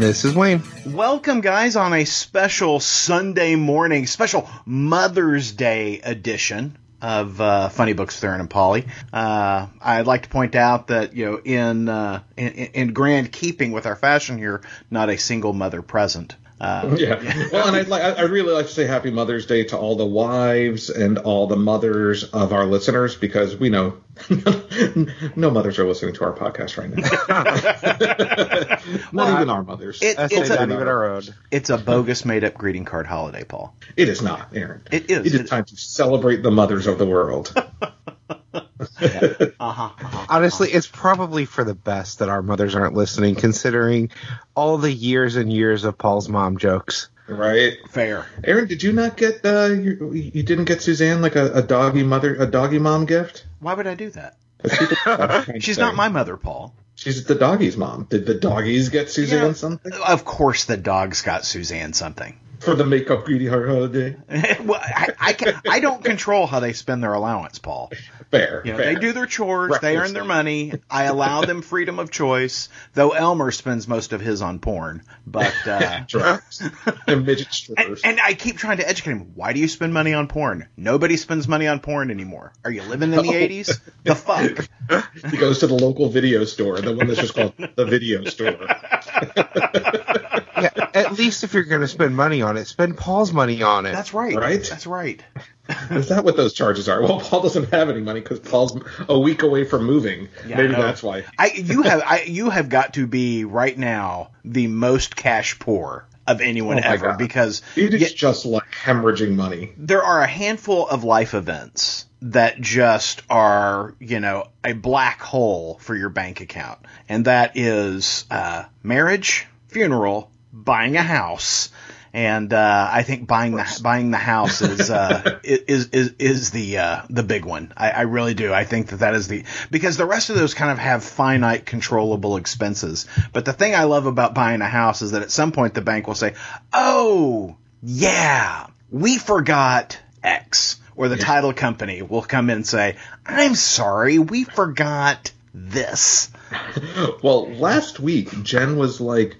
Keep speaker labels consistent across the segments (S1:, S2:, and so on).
S1: And
S2: this is
S3: Wayne.
S1: Welcome, guys, on a special Sunday morning, special Mother's Day edition of uh, Funny Books with Aaron and Polly. Uh, I'd like to point out that you know, in, uh, in in grand keeping with our fashion here, not a single mother present.
S2: Uh, yeah. Well, and I'd like I really like to say Happy Mother's Day to all the wives and all the mothers of our listeners because we know no mothers are listening to our podcast right now. Not well, even our mothers.
S3: It, it's not even our own.
S1: It's a bogus made up greeting card holiday, Paul.
S2: It is not, Aaron.
S1: It is.
S2: It is time to celebrate the mothers of the world.
S3: uh-huh, uh-huh, Honestly, uh-huh. it's probably for the best that our mothers aren't listening, considering all the years and years of Paul's mom jokes.
S2: Right.
S1: Fair.
S2: Aaron, did you not get uh you, you didn't get Suzanne like a, a doggy mother a doggy mom gift?
S1: Why would I do that? She's not my mother, Paul.
S2: She's the doggy's mom. Did the doggies get Suzanne yeah, something?
S1: Of course the dogs got Suzanne something
S2: for the makeup greedy heart holiday.
S1: well, I, I, can, I don't control how they spend their allowance, Paul.
S2: Fair,
S1: you know,
S2: fair.
S1: They do their chores. They earn their money. I allow them freedom of choice. Though Elmer spends most of his on porn, but uh,
S2: and midget strippers.
S1: And, and, I keep trying to educate him. Why do you spend money on porn? Nobody spends money on porn anymore. Are you living in the eighties? the fuck.
S2: He goes to the local video store, the one that's just called the video store.
S3: Yeah, at least if you're going to spend money on it, spend Paul's money on it.
S1: That's right.
S2: Right.
S1: That's right.
S2: Is that what those charges are? Well, Paul doesn't have any money because Paul's a week away from moving. Yeah, Maybe that's why.
S1: I you have I you have got to be right now the most cash poor of anyone oh ever God. because
S2: it is just like hemorrhaging money.
S1: There are a handful of life events that just are, you know, a black hole for your bank account, and that is uh, marriage, funeral, buying a house, and uh, I think buying the buying the house is uh, is is is the uh, the big one. I, I, really do. I think that that is the because the rest of those kind of have finite controllable expenses. But the thing I love about buying a house is that at some point the bank will say, "Oh yeah, we forgot X," or the yeah. title company will come in and say, "I'm sorry, we forgot this."
S2: well, last week Jen was like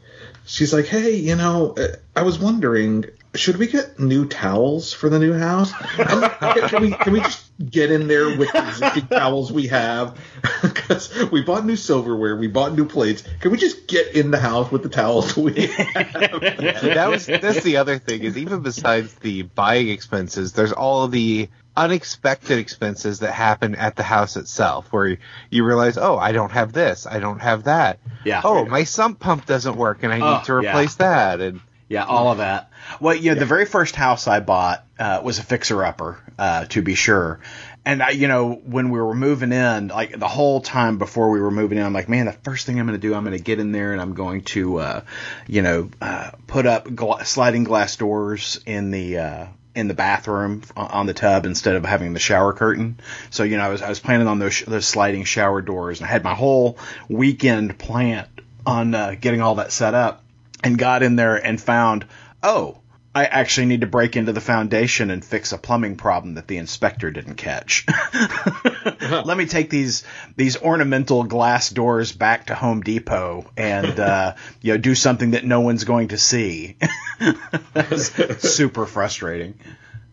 S2: she's like, hey, you know, uh, I was wondering, should we get new towels for the new house? can we can we just get in there with the existing towels we have? Because we bought new silverware, we bought new plates. Can we just get in the house with the towels we have?
S3: that was that's the other thing is even besides the buying expenses, there's all the unexpected expenses that happen at the house itself where you realize, oh, I don't have this, I don't have that.
S1: Yeah.
S3: Oh, my sump pump doesn't work and I need oh, to replace yeah. that. And
S1: yeah, all of that. Well, you know, yeah. the very first house I bought uh, was a fixer upper, uh, to be sure. And I, you know, when we were moving in, like the whole time before we were moving in, I'm like, man, the first thing I'm going to do, I'm going to get in there and I'm going to, uh, you know, uh, put up gl- sliding glass doors in the uh, in the bathroom on the tub instead of having the shower curtain. So you know, I was I was planning on those those sliding shower doors, and I had my whole weekend planned on uh, getting all that set up, and got in there and found, oh, I actually need to break into the foundation and fix a plumbing problem that the inspector didn't catch. Let me take these these ornamental glass doors back to Home Depot and uh, you know do something that no one's going to see. super frustrating.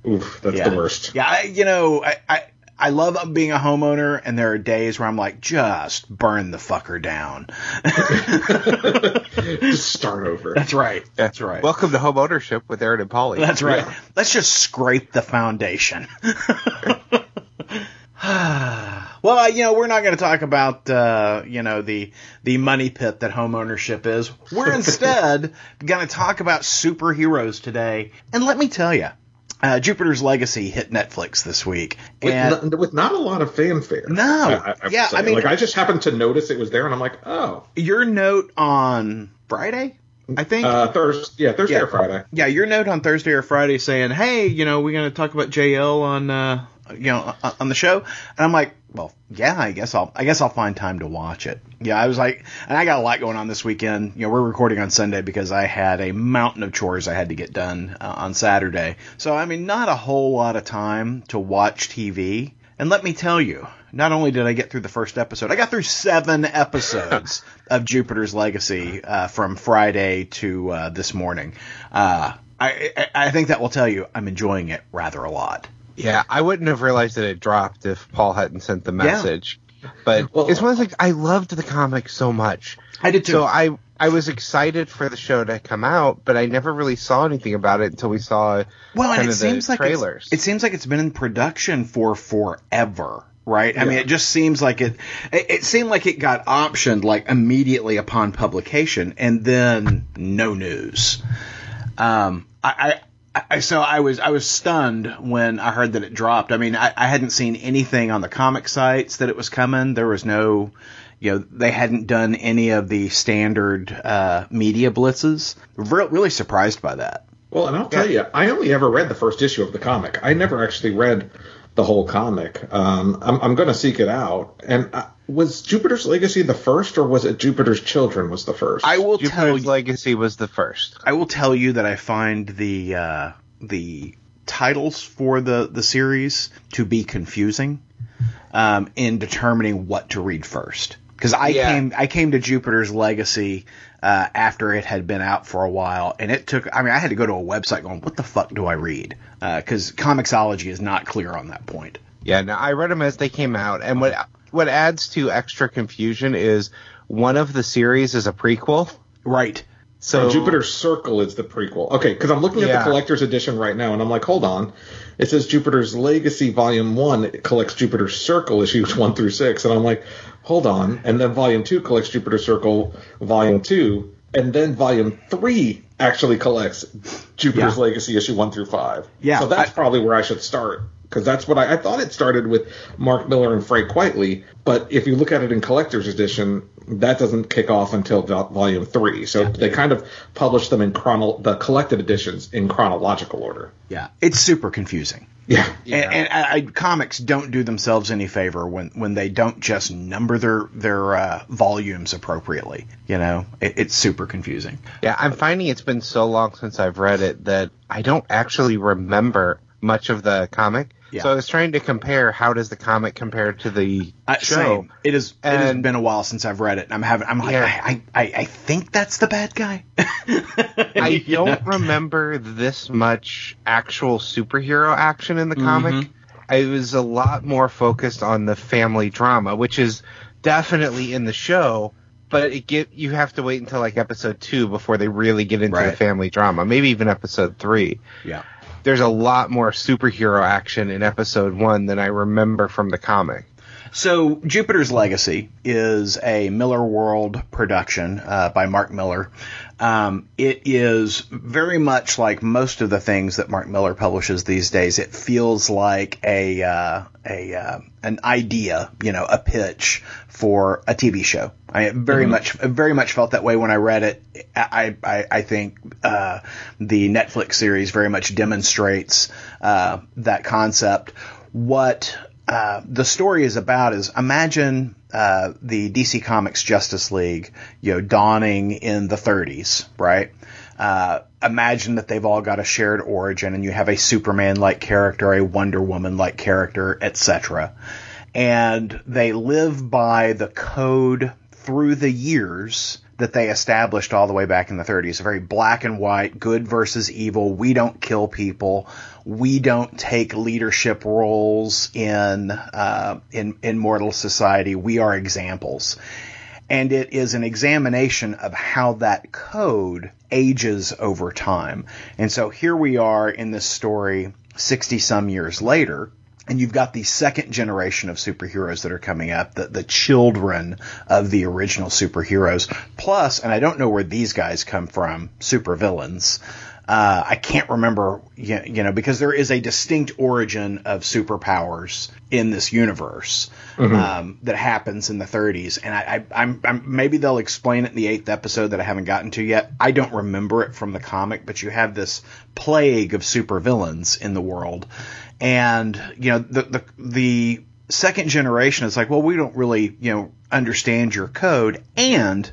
S2: Oof, that's
S1: yeah.
S2: the worst.
S1: Yeah, I, you know, I, I I love being a homeowner, and there are days where I'm like, just burn the fucker down.
S2: just start over.
S1: That's right. That's right.
S3: Welcome to home ownership with Aaron and Polly.
S1: That's right. Yeah. Let's just scrape the foundation. well, you know, we're not going to talk about uh, you know the the money pit that homeownership is. We're instead going to talk about superheroes today. And let me tell you, uh, Jupiter's Legacy hit Netflix this week,
S2: and with, with not a lot of fanfare.
S1: No, I, I
S2: yeah,
S1: I mean,
S2: like I just happened to notice it was there, and I'm like, oh.
S1: Your note on Friday, I think.
S2: Uh, Thursday, yeah, Thursday
S1: yeah.
S2: or Friday.
S1: Yeah, your note on Thursday or Friday saying, "Hey, you know, we're going to talk about JL on, uh, you know, on the show," and I'm like, well, yeah, I guess I'll I guess I'll find time to watch it. Yeah, I was like, and I got a lot going on this weekend. You know, we're recording on Sunday because I had a mountain of chores I had to get done uh, on Saturday. So I mean, not a whole lot of time to watch TV. And let me tell you, not only did I get through the first episode, I got through seven episodes of Jupiter's Legacy uh, from Friday to uh, this morning. Uh, I, I, I think that will tell you I'm enjoying it rather a lot.
S3: Yeah, I wouldn't have realized that it dropped if Paul hadn't sent the message. Yeah. But
S2: Well-
S3: it's one of things I loved the comic so much.
S1: I did too.
S3: So I I was excited for the show to come out, but I never really saw anything about it until we saw
S1: well, and it seems like
S3: trailers.
S1: It seems like it's been in production for forever. Right. I mean, it just seems like it, it. It seemed like it got optioned like immediately upon publication, and then no news. Um, I, I, so I was, I was stunned when I heard that it dropped. I mean, I, I hadn't seen anything on the comic sites that it was coming. There was no, you know, they hadn't done any of the standard uh, media blitzes. Re- really surprised by that.
S2: Well, and I'll tell you, I only ever read the first issue of the comic. I never actually read the whole comic. Um, I'm, I'm going to seek it out. And uh, was Jupiter's Legacy the first, or was it Jupiter's Children was the first?
S1: I will tell you.
S3: Legacy was the first.
S1: I will tell you that I find the uh, the titles for the the series to be confusing um, in determining what to read first. Because I
S3: Yeah.
S1: came I came to Jupiter's Legacy uh, after it had been out for a while, and it took. I mean, I had to go to a website going, "What the fuck do I read?" Because Comixology is not clear on that point.
S3: Yeah, no, I read them as they came out, and what what adds to extra confusion is one of the series is a prequel.
S1: Right.
S3: So
S2: So Jupiter's Circle is the prequel. Okay, because I'm looking at
S3: Yeah.
S2: the collector's edition right now, and I'm like, hold on. It says Jupiter's Legacy Volume One it collects Jupiter's Circle issues one through six, and I'm like, hold on. And then Volume Two collects Jupiter Circle Volume Two, and then Volume Three actually collects Jupiter's
S1: Yeah.
S2: Legacy issue one through five.
S1: Yeah,
S2: so that's
S1: I-
S2: probably where I should start. Because that's what I, I thought it started with Mark Millar and Frank Quitely, but if you look at it in collector's edition, that doesn't kick off until vol- volume three. So they kind of publish them in chrono the collected editions in chronological order.
S1: Yeah. It's super confusing.
S2: Yeah,
S1: And, and I, I, comics don't do themselves any favor when, when they don't just number their their uh, volumes appropriately. You know, it, it's super confusing.
S3: yeah, I'm finding it's been so long since I've read it that I don't actually remember much of the comic.
S1: Yeah.
S3: So I was trying to compare how does the comic compare to the
S1: I,
S3: show.
S1: same. It is. it has
S3: And-
S1: been a while since I've read it. And I'm having. I'm like.
S3: Yeah.
S1: I, I, I think that's the bad guy.
S3: I don't remember this much actual superhero action in the mm-hmm. comic. I was a lot more focused on the family drama, which is definitely in the show, but it get you have to wait until like episode two before they really get into the family drama. Maybe even episode three.
S1: Yeah.
S3: There's a lot more superhero action in episode one than I remember from the comic.
S1: So Jupiter's Legacy is a Millarworld production uh, by Mark Millar. Um, it is very much like most of the things that Mark Millar publishes these days. It feels like a uh, a uh, an idea, you know, a pitch for a TV show. I very much very much felt that way when I read it. I I, I think uh, the Netflix series very much demonstrates uh, that concept. What uh, the story is about is imagine uh, the DC Comics Justice League, you know, dawning in the 30s, right? Uh, imagine that they've all got a shared origin, and you have a Superman-like character, a Wonder Woman-like character, etc. And they live by the code through the years that they established all the way back in the 30s. A very black and white, good versus evil. We don't kill people. We don't take leadership roles in uh, in in mortal society. We are examples, and it is an examination of how that code ages over time. And so here we are in this story, sixty some years later, and you've got the second generation of superheroes that are coming up, the, the children of the original superheroes. Plus, and I don't know where these guys come from, supervillains. Uh, I can't remember, you know, because there is a distinct origin of superpowers in this universe um, that happens in the 30s, and I, I, I'm, I'm maybe they'll explain it in the eighth episode that I haven't gotten to yet. I don't remember it from the comic, but you have this plague of supervillains in the world, and you know the the the second generation is like, well, we don't really you know understand your code, and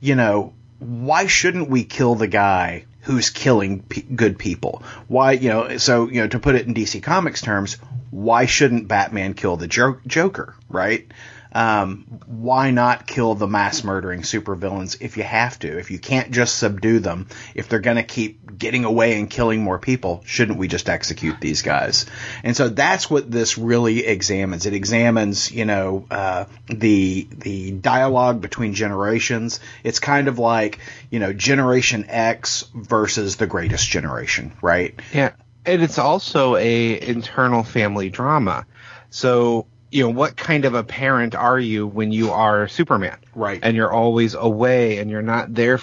S1: you know why shouldn't we kill the guy who's killing p- good people. Why, you know, so, you know, to put it in DC Comics terms, why shouldn't Batman kill the jo- Joker, right? Um, why not kill the mass murdering supervillains if you have to? If you can't just subdue them, if they're going to keep getting away and killing more people, shouldn't we just execute these guys? And so that's what this really examines. It examines, you know, uh, the the dialogue between generations. It's kind of like, you know, Generation X versus the Greatest Generation, right?
S3: Yeah, and it's also a internal family drama. So you know, what kind of a parent are you when you are Superman?
S1: Right.
S3: And you're always away and you're not there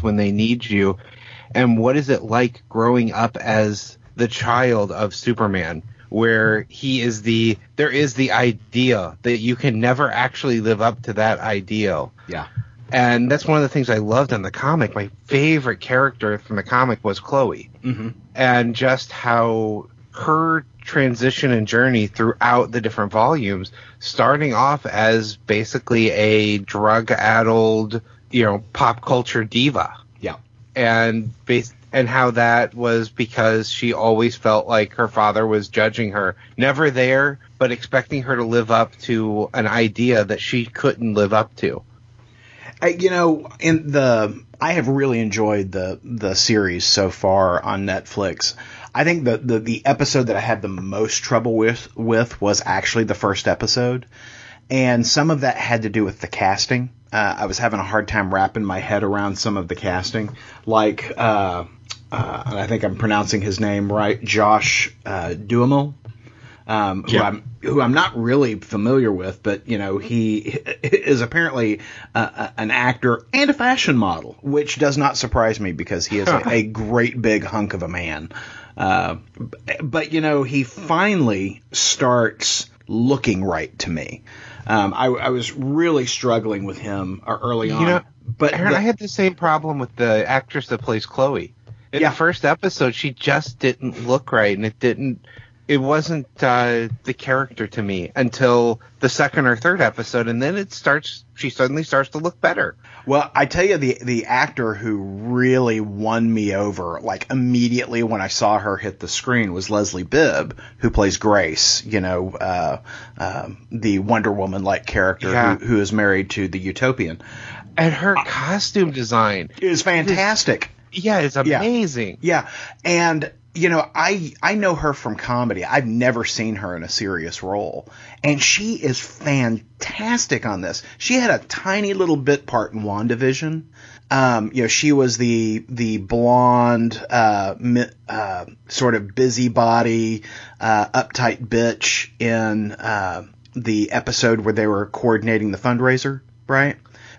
S3: when they need you. And what is it like growing up as the child of Superman? Where he is the, there is the idea that you can never actually live up to that ideal.
S1: Yeah.
S3: And that's one of the things I loved in the comic. My favorite character from the comic was Chloe.
S1: Mm-hmm.
S3: And just how her transition and journey throughout the different volumes, starting off as basically a drug addled, you know, pop culture diva.
S1: Yeah.
S3: And bas- and how that was because she always felt like her father was judging her, never there, but expecting her to live up to an idea that she couldn't live up to.
S1: I, you know, in the I have really enjoyed the the series so far on Netflix. I think the, the, the episode that I had the most trouble with with was actually the first episode, and some of that had to do with the casting. Uh, I was having a hard time wrapping my head around some of the casting, like uh, uh, and I think I'm pronouncing his name right, Josh uh, Duhamel. Um, who
S2: Yeah.
S1: I'm who I'm not really familiar with, but you know he is apparently uh, an actor and a fashion model, which does not surprise me because he is a, a great big hunk of a man. Uh, but you know he finally starts looking right to me. Um, I, I was really struggling with him uh, early on, You
S3: know,
S1: but
S3: Aaron,
S1: the-
S3: I had the same problem with the actress that plays Chloe. In
S1: Yeah.
S3: the first episode, she just didn't look right, and it didn't. It wasn't uh, the character to me until the second or third episode, and then it starts. She suddenly starts to look better.
S1: Well, I tell you, the the actor who really won me over, like immediately when I saw her hit the screen, was Leslie Bibb, who plays Grace. You know, uh, um, the Wonder Woman like character
S3: Yeah.
S1: who, who is married to the Utopian.
S3: And her costume design,
S1: is fantastic.
S3: yeah, it's
S1: Yeah.
S3: amazing.
S1: Yeah, and you know, I I know her from comedy. I've never seen her in a serious role, and she is fantastic on this. She had a tiny little bit part in WandaVision. Um, you know, she was the the blonde, uh, mi- uh, sort of busybody, uh, uptight bitch in uh, the episode where they were coordinating the fundraiser, right?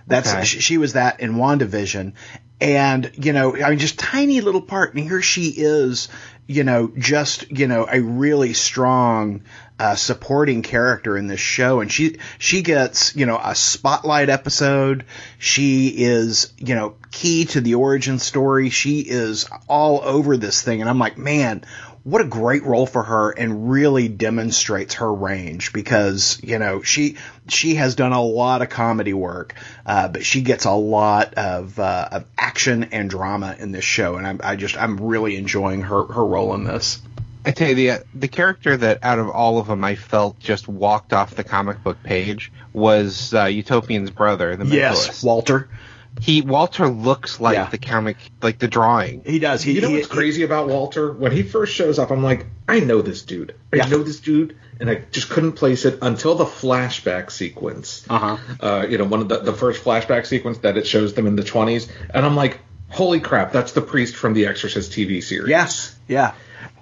S1: That's
S3: Okay.
S1: she, she was that in WandaVision. And, you know, I mean, just tiny little part. And here she is, you know, just, you know, a really strong, uh, supporting character in this show. And she, she gets, you know, a spotlight episode. She is, you know, key to the origin story. She is all over this thing. And I'm like, man, what a great role for her and really demonstrates her range because you know she she has done a lot of comedy work uh, but she gets a lot of, uh, of action and drama in this show. And I'm, I just I'm really enjoying her her role in this.
S3: I tell you, the the character that out of all of them I felt just walked off the comic book page was uh, Utopian's brother, the mentalist.
S1: Walter
S3: He Walter looks like
S1: Yeah.
S3: the comic, like the drawing.
S1: he does he,
S2: You know
S1: he-
S2: what's crazy about Walter? When he first shows up, I'm like, I know this dude. I
S1: Yeah.
S2: know this dude, and I just couldn't place it until the flashback sequence.
S1: Uh-huh.
S2: Uh, you know, one of the, the first flashback sequence that it shows them in the 20s, and I'm like, holy crap, that's the priest from the Exorcist TV series.
S1: yes yeah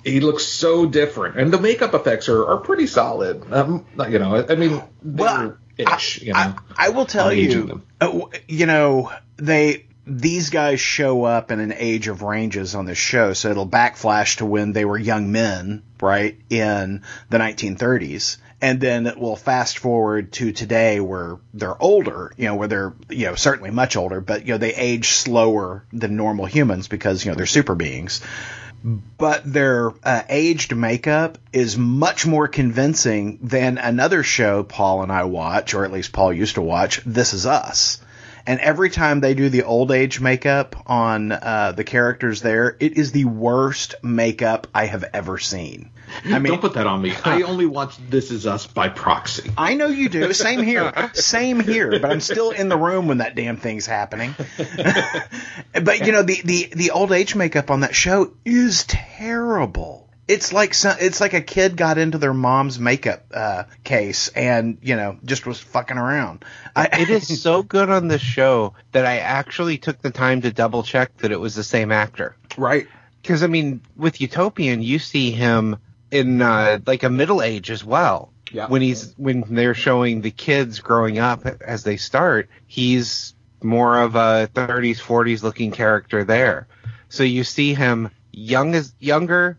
S2: he looks so different, and the makeup effects are, are pretty solid. Um, you know, I I mean,
S1: Well,
S2: they're ish. You know,
S1: I, I will tell you,
S2: them.
S1: uh, you know, they these guys show up in an age of ranges on this show, so it'll backflash to when they were young men, right, in the 1930s. And then it will fast forward to today where they're older, you know, where they're, you know, certainly much older, but, you know, they age slower than normal humans because, you know, they're super beings but their uh, aged makeup is much more convincing than another show Paul and I watch, or at least Paul used to watch, This Is Us. And every time they do the old age makeup on uh, the characters there, it is the worst makeup I have ever seen.
S2: I mean, don't put that on me. I only watch This Is Us by proxy.
S1: I know you do. Same here. Same here. But I'm still in the room when that damn thing's happening. but you know, the the the old age makeup on that show is terrible it's like some, it's like a kid got into their mom's makeup uh, case and you know just was fucking around.
S3: I, it is so good on this show that I actually took the time to double check that it was the same actor.
S1: Right.
S3: Because I mean, with Utopian, you see him in uh, like a middle age as well.
S1: Yeah.
S3: When he's when they're showing the kids growing up as they start, he's more of a 30s 40s looking character there. So you see him young as younger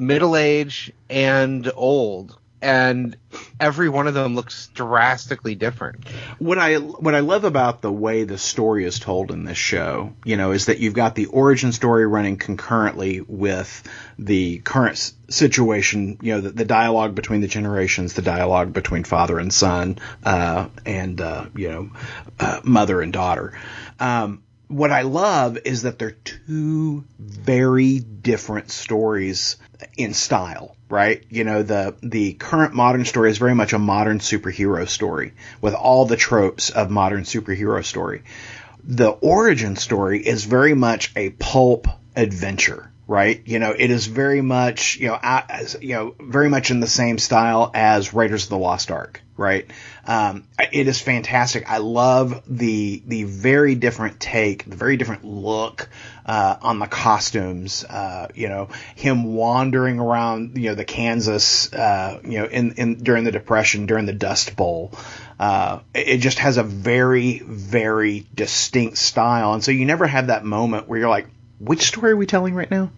S3: middle age and old and every one of them looks drastically different.
S1: What I what I love about the way the story is told in this show, you know, is that you've got the origin story running concurrently with the current situation. You know, the, the dialogue between the generations, the dialogue between father and son, uh, and uh, you know, uh, mother and daughter. Um, what I love is that they're two very different stories in style, right? You know, the the current modern story is very much a modern superhero story with all the tropes of modern superhero story. The origin story is very much a pulp adventure, right? You know, it is very much, you know, you know, very much in the same style as Raiders of the Lost Ark, right? Um, it is fantastic. I love the the very different take, the very different look uh, on the costumes. Uh, you know, him wandering around, you know, the Kansas, uh, you know, in, in during the Depression, during the Dust Bowl. Uh, it just has a very, very distinct style, and so you never have that moment where you're like, which story are we telling right now?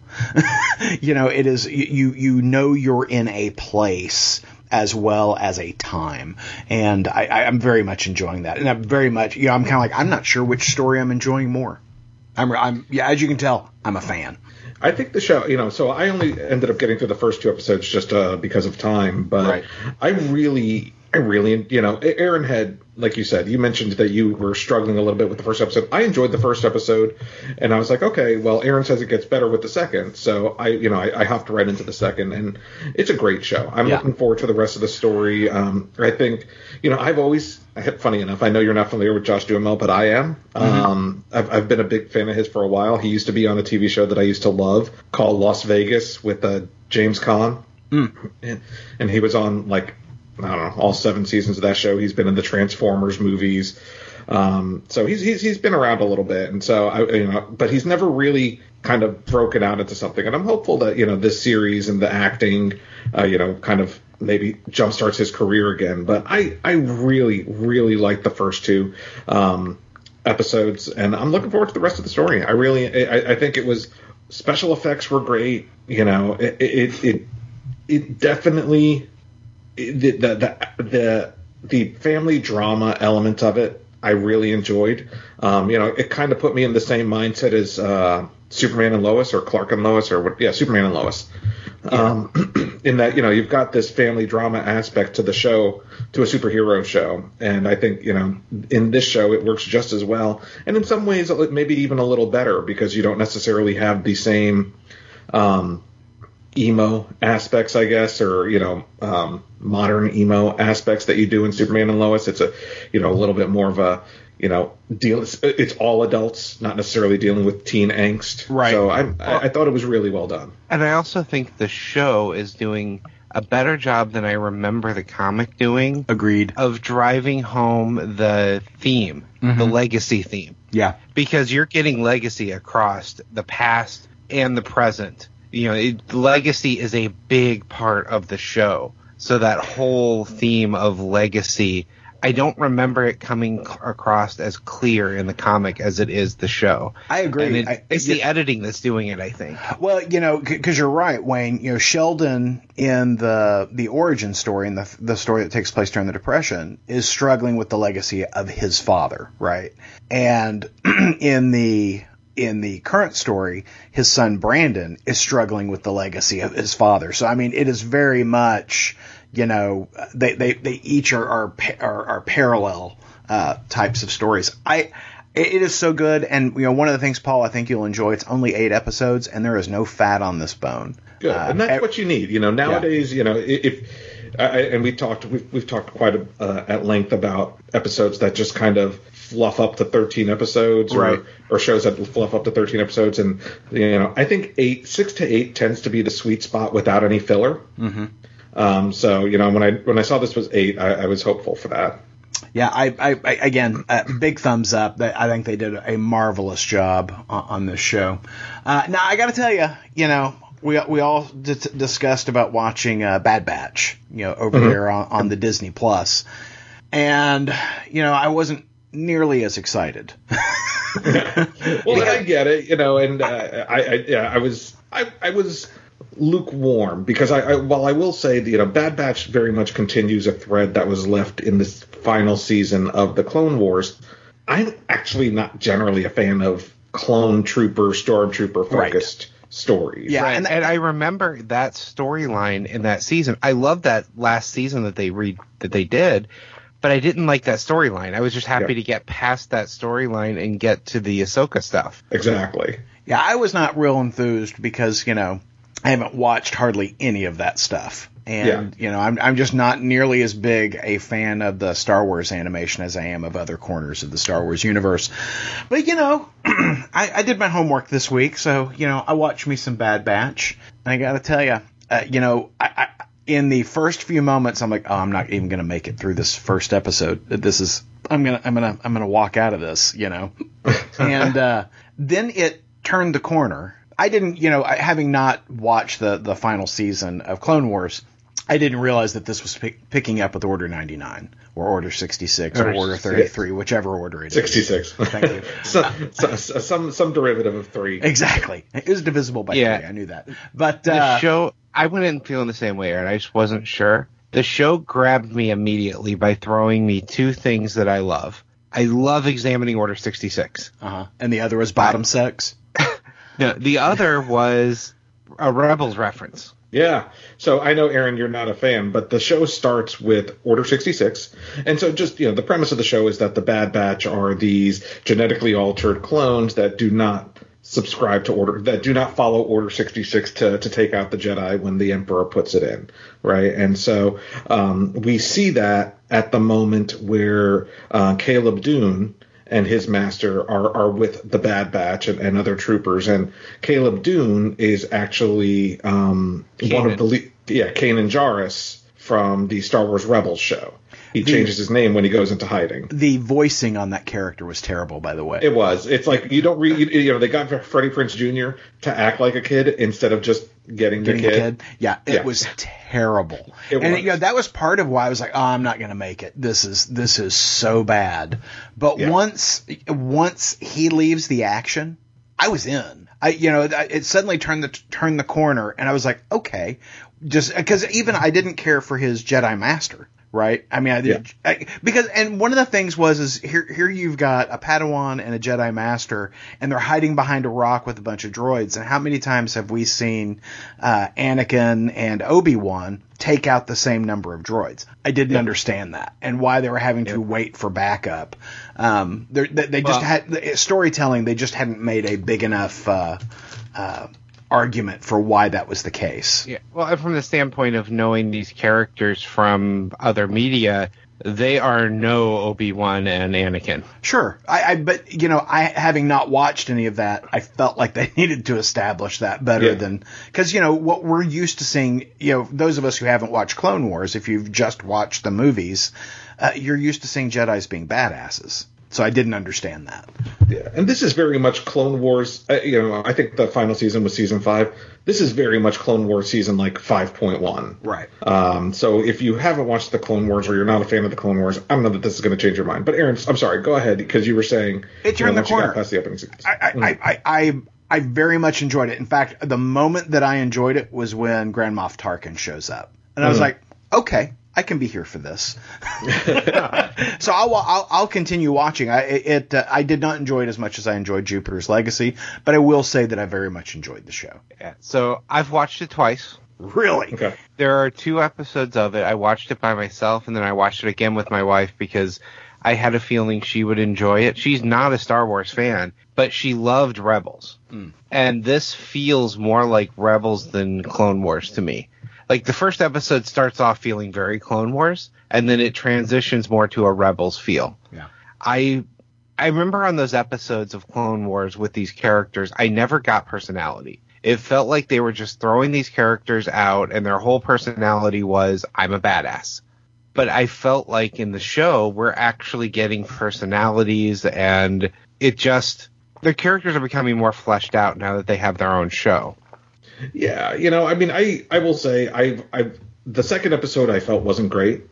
S1: you know, it is you you know you're in a place as well as a time, and I, I'm very much enjoying that, and I'm very much you know I'm kind of like I'm not sure which story I'm enjoying more. I'm I'm yeah, as you can tell, I'm a fan.
S2: I think the show, you know, so I only ended up getting through the first two episodes just uh, because of time, but right. I really, I really, you know, Aaron had like you said, you mentioned that you were struggling a little bit with the first episode. I enjoyed the first episode, and I was like, okay, well, Aaron says it gets better with the second, so I, you know, I, I hopped right into the second, and it's a great show. I'm yeah. looking forward to the rest of the story. Um, I think, you know, I've always, funny enough, I know you're not familiar with Josh Duhamel, but I am. Mm-hmm. Um, I've, I've been a big fan of his for a while. He used to be on a TV show that I used to love called Las Vegas with uh, James Caan.
S1: Mm.
S2: And, and he was on like I don't know all seven seasons of that show. He's been in the Transformers movies, um, so he's, he's he's been around a little bit, and so I, you know, but he's never really kind of broken out into something. And I'm hopeful that you know this series and the acting, uh, you know, kind of maybe jumpstarts his career again. But I I really really like the first two. Um, episodes and I'm looking forward to the rest of the story. I really I, I think it was special effects were great. You know, it it it, it definitely the the the the family drama element of it I really enjoyed. Um, you know, it kind of put me in the same mindset as uh, Superman and Lois or Clark and Lois or what, yeah, Superman and Lois. Um, in that, you know, you've got this family drama aspect to the show, to a superhero show. And I think, you know, in this show, it works just as well. And in some ways, maybe even a little better because you don't necessarily have the same, um, emo aspects, I guess, or you know, um, modern emo aspects that you do in Superman and Lois. It's a you know a little bit more of a you know deal. It's, it's all adults, not necessarily dealing with teen angst.
S1: Right.
S2: So I, I I thought it was really well done.
S3: And I also think the show is doing a better job than I remember the comic doing.
S1: Agreed.
S3: Of driving home the theme, mm-hmm. the legacy theme.
S1: Yeah.
S3: Because you're getting legacy across the past and the present you know, it, legacy is a big part of the show. So that whole theme of legacy, I don't remember it coming across as clear in the comic as it is the show.
S1: I agree.
S3: It,
S1: I,
S3: it's the editing that's doing it, I think.
S1: Well, you know, because you're right, Wayne. You know, Sheldon in the the origin story and the the story that takes place during the Depression is struggling with the legacy of his father, right? And in the in the current story, his son Brandon is struggling with the legacy of his father. So I mean, it is very much, you know, they they, they each are are are, are parallel uh, types of stories. I It, is so good, and you know, one of the things, Paul, I think you'll enjoy. It's only eight episodes, and there is no fat on this bone.
S2: Good,
S1: Uh,
S2: and that's what you need. You know, nowadays, you know, if I- and we talked, we've, we've talked quite a, uh, at length about episodes that just kind of fluff up to 13 episodes, or,
S1: Right.
S2: or shows that fluff up to 13 episodes, and you know, I think eight, six to eight tends to be the sweet spot without any filler. Mm-hmm. Um, so you know, when I when I saw this was eight, I, I was hopeful for that.
S1: Yeah, I, I, I again, uh, big thumbs up. I think they did a marvelous job on, on this show. Uh, now I got to tell you, you know, we we all d- discussed about watching uh, Bad Batch, you know, over there on, on the Disney Plus, and you know, I wasn't nearly as excited.
S2: Well, and I get it, you know, and uh, I, I, yeah, I was, I, I was lukewarm because I, I, while I will say, that, you know, Bad Batch very much continues a thread that was left in this final season of the Clone Wars. I'm actually not generally a fan of clone trooper, stormtrooper focused stories.
S1: Yeah,
S3: Right.
S1: and
S3: And, I remember that storyline in that season. I love that last season that they read that they did, but I didn't like that storyline. I was just happy
S2: Yeah.
S3: to get past that storyline and get to the Ahsoka stuff.
S2: exactly.
S1: Yeah, I was not real enthused because you know I haven't watched hardly any of that stuff, and you know I'm I'm just not nearly as big a fan of the Star Wars animation as I am of other corners of the Star Wars universe. But you know, I, I did my homework this week, so you know I watched me some Bad Batch. And I got to tell you, uh, you know, I, I in the first few moments, I'm like, oh, I'm not even going to make it through this first episode. This is I'm gonna I'm gonna I'm gonna walk out of this, you know, and uh, then it turned the corner. I didn't, you know, I- having not watched the the final season of Clone Wars, I didn't realize that this was pick, picking up with Order 99 or Order 66 or
S2: Order
S1: Order
S2: 66.
S1: 33, whichever order it is.
S2: 66.
S1: Thank you.
S2: so, so, so- some, some derivative of three.
S1: Exactly. It was divisible by
S3: Yeah.
S1: three. I knew that. But
S3: The
S1: uh,
S3: show, I went in feeling the same way, Aaron. I just wasn't sure. The show grabbed me immediately by throwing me two things that I love. I love examining Order 66.
S1: uh-huh. and the other was bottom sex.
S3: No, the other was a Rebels reference.
S2: Yeah. So I know, Aaron, you're not a fan, but the show starts with Order 66. And so just, you know, the premise of the show is that the Bad Batch are these genetically altered clones that do not subscribe to order that do not follow order 66 to, to take out the jedi when the emperor puts it in right and so um, we see that at the moment where uh, caleb dume and his master are, are with the Bad Batch and, and other troopers. And Caleb Dume is actually um, one of the le- yeah Kanan Jarrus from the Star Wars Rebels show. He changes his name when he goes into hiding.
S1: The voicing on that character was terrible, by the way.
S2: It was. It's like you don't read. You, you know, they got Freddie Prinze Jr. to act like a kid instead of just getting,
S1: Getting
S2: the
S1: a
S2: kid.
S1: kid. Yeah, it
S2: Yeah.
S1: was terrible.
S2: It
S1: and
S2: was.
S1: you know that was part of why I was like, oh, I'm not going to make it. This is this is so bad. But
S2: Yeah.
S1: once once he leaves the action, I was in. I you know it suddenly turned the turned the corner, and I was like, okay, just because even I didn't care for his Jedi Master. Right, I mean, I did I, because, and one of the things was is here, here you've got a Padawan and a Jedi Master, and they're hiding behind a rock with a bunch of droids. And how many times have we seen uh, Anakin and Obi Wan take out the same number of droids? I didn't understand that, and why they were having to wait for backup. Um, they, they just
S3: Well-
S1: had the storytelling. They just hadn't made a big enough uh, uh, argument for why that was the case.
S3: Yeah. Well, from the standpoint of knowing these characters from other media, they are no Obi Wan and Anakin.
S1: Sure, I, I but you know, I having not watched any of that, I felt like they needed to establish that better
S2: Yeah.
S1: than because you know what we're used to seeing. You know, those of us who haven't watched Clone Wars, if you've just watched the movies, uh, you're used to seeing Jedi's being badasses. So I didn't understand that.
S2: Yeah, and this is very much Clone Wars. Uh, you know, I think the final season was season five. This is very much Clone Wars season like five point one.
S1: Right.
S2: Um, so if you haven't watched the Clone Wars or you're not a fan of the Clone Wars, I don't know that this is going to change your mind. But Aaron, I'm sorry. Go ahead because you were saying
S1: It
S2: you know,
S1: turned the corner.
S2: past the opening sequence.
S1: I, I, I, I, I, I very much enjoyed it. In fact, the moment that I enjoyed it was when Grand Moff Tarkin shows up, and I was like, okay, I can be here for this. so I'll, I'll I'll continue watching. I it uh, I did not enjoy it as much as I enjoyed Jupiter's Legacy, but I will say that I very much enjoyed the show.
S3: Yeah. So I've watched it twice.
S1: Really?
S2: Okay.
S3: There are two episodes of it. I watched it by myself, and then I watched it again with my wife because I had a feeling she would enjoy it. She's not a Star Wars fan, but she loved Rebels. And this feels more like Rebels than Clone Wars to me. Like the first episode starts off feeling very Clone Wars, and then it transitions more to a Rebels feel.
S1: Yeah.
S3: I I remember on those episodes of Clone Wars with these characters, I never got personality. It felt like they were just throwing these characters out and their whole personality was I'm a badass. But I felt like in the show we're actually getting personalities and it just the characters are becoming more fleshed out now that they have their own show.
S2: Yeah, you know, I mean, I I will say I I the second episode I felt wasn't great.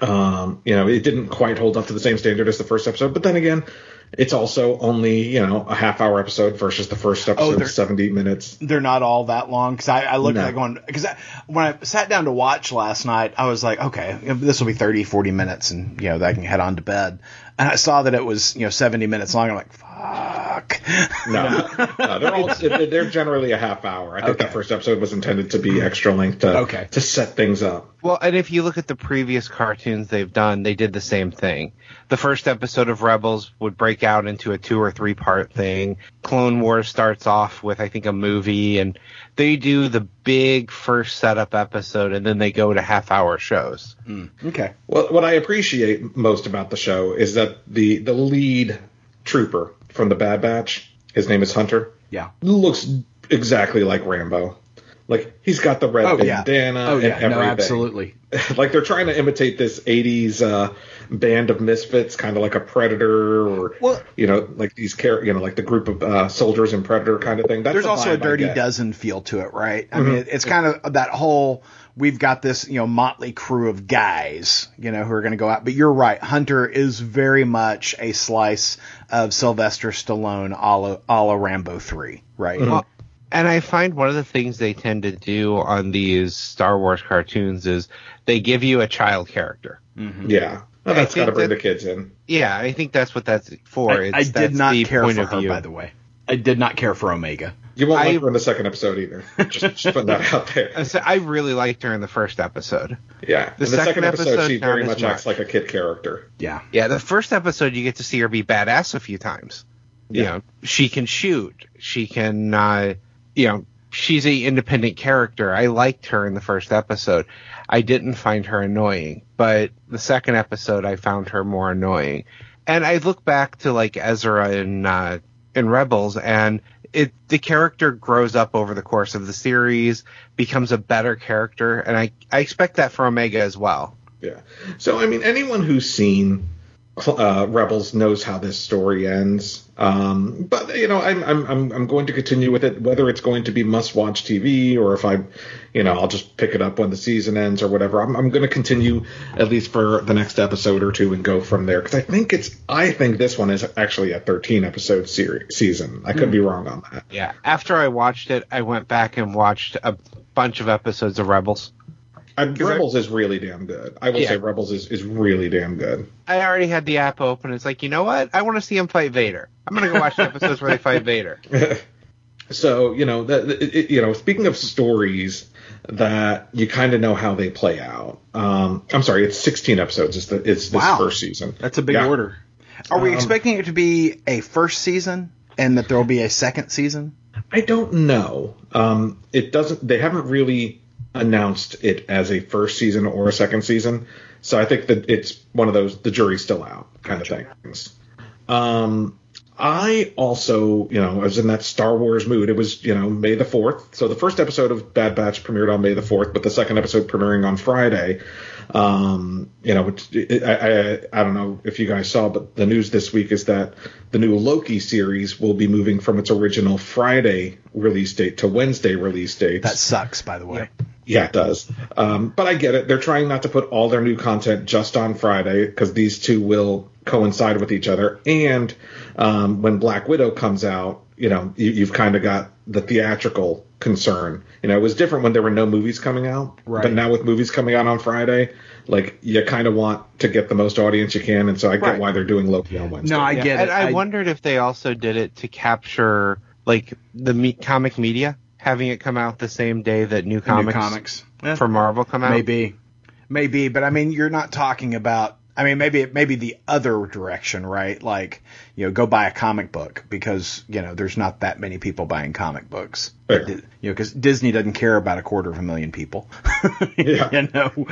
S2: Um, you know, it didn't quite hold up to the same standard as the first episode, but then again, it's also only you know a half hour episode versus the first episode
S1: they're-
S2: seventy minutes.
S1: they're not all that long because I, I looked
S2: No.
S1: at it going because when I sat down to watch last night I was like okay this will be 30 40 minutes and you know I can head on to bed and I saw that it was you know 70 minutes long I'm like fuck
S2: No, no they're all they're they're generally a half hour. I think
S1: Okay.
S2: that first episode was intended to be extra length to
S1: Okay.
S2: to set things up.
S3: Well, and if you look at the previous cartoons they've done, they did the same thing. The first episode of Rebels would break out into a two or three part thing. Clone Wars starts off with, I think, a movie, and they do the big first setup episode, and then they go to half hour shows. Hmm.
S1: okay
S2: Well, what I appreciate most about the show is that the the lead trooper from the Bad Batch, his name is Hunter,
S1: yeah.
S2: Looks exactly like Rambo. Like he's got the red
S1: oh yeah.
S2: bandana
S1: oh
S2: and
S1: yeah
S2: everything.
S1: no absolutely.
S2: Like they're trying to imitate this 80s uh, band of misfits, kind of like a Predator or
S1: Well-
S2: you know, like these char- you know, like the group of uh, soldiers in Predator kind of thing. That's
S1: there's
S2: the
S1: also a dirty dozen feel to it right? I mean it's kind of that whole we've got this you know motley crew of guys you know who are going to go out but you're right Hunter is very much a slice of Sylvester Stallone a la, a la Rambo 3 right
S3: Well, and I find one of the things they tend to do on these Star Wars cartoons is they give you a child character. Mm-hmm.
S2: Yeah, well, that's got to bring
S3: that-
S2: the kids in.
S3: Yeah, I think that's what that's for.
S1: I,
S3: It's,
S1: I did
S3: that's
S1: not
S3: the
S1: care
S3: point
S1: for
S3: of
S1: her,
S3: view.
S1: by the way. I did not care for Omega.
S2: You won't
S3: I-
S2: like her in the second episode either. Just, just putting that out there.
S3: I I really liked her in the first episode.
S2: Yeah,
S3: The
S2: the second,
S3: second
S2: episode,
S3: episode,
S2: she very much
S3: much.
S2: acts like a kid character.
S1: Yeah.
S3: Yeah, the first episode you get to see her be badass a few times. You
S2: Yeah.
S3: know, she can shoot. She can, uh, you know, she's a independent character. I liked her in the first episode. I didn't find her annoying, but the second episode I found her more annoying. And I look back to like Ezra in uh, in Rebels, and it the character grows up over the course of the series, becomes a better character, and I I expect that for Omega as well.
S2: Yeah. So I mean, anyone who's seen uh, Rebels knows how this story ends. Um, but you know, I'm, I'm I'm I'm going to continue with it, whether it's going to be must-watch TV or if I, you know, I'll just pick it up when the season ends or whatever. I'm I'm going to continue at least for the next episode or two and go from there because I think it's I think this one is actually a 13 episode series season. I could be wrong on that.
S3: Yeah. After I watched it, I went back and watched a bunch of episodes of Rebels.
S2: I, Rebels is really damn good. I will
S3: Yeah.
S2: say Rebels is, is really damn good.
S3: I already had the app open. It's like, you know what? I want to see him fight Vader. I'm gonna go watch the episodes where they fight Vader.
S2: so you know that it, it- you know speaking of stories that you kind of know how they play out um i'm sorry it's 16 episodes it's the it's this
S1: Wow.
S2: first season
S1: That's a big
S2: Yeah.
S1: order. Are we
S2: Um,
S1: expecting it to be a first season and that there will be a second season?
S2: i don't know um it doesn't they haven't really announced it as a first season or a second season so i think that it's one of those the jury's still out kind of things um I also, you know, I was in that Star Wars mood. It was, you know, May the 4th. So the first episode of Bad Batch premiered on May the 4th, but the second episode premiering on Friday. Um, you know, which, I, I, I don't know if you guys saw, but the news this week is that the new Loki series will be moving from its original Friday release date to Wednesday release date.
S1: That sucks, by the way.
S2: Yeah, it does. Um, but I get it. They're trying not to put all their new content just on Friday because these two will coincide with each other. And um, when Black Widow comes out, you know, you, you've kind of got the theatrical concern. You know, it was different when there were no movies coming out.
S1: Right.
S2: But now with movies coming out on Friday, like you kind of want to get the most audience you can. And so I get why they're doing Loki on Wednesday.
S1: No, I
S3: Yeah,
S1: get
S3: and
S1: it.
S3: I,
S1: I-
S3: wondered if they also did it to capture like the me- comic media, having it come out the same day that new
S1: New
S3: comics,
S1: comics. Eh,
S3: for Marvel come out.
S1: maybe, maybe, but I mean, you're not talking about I mean, maybe maybe the other direction, right? Like, you know, go buy a comic book because you know there's not that many people buying comic books.
S2: Fair.
S1: You know, because Disney doesn't care about a quarter of a million people.
S2: Yeah.
S1: you know,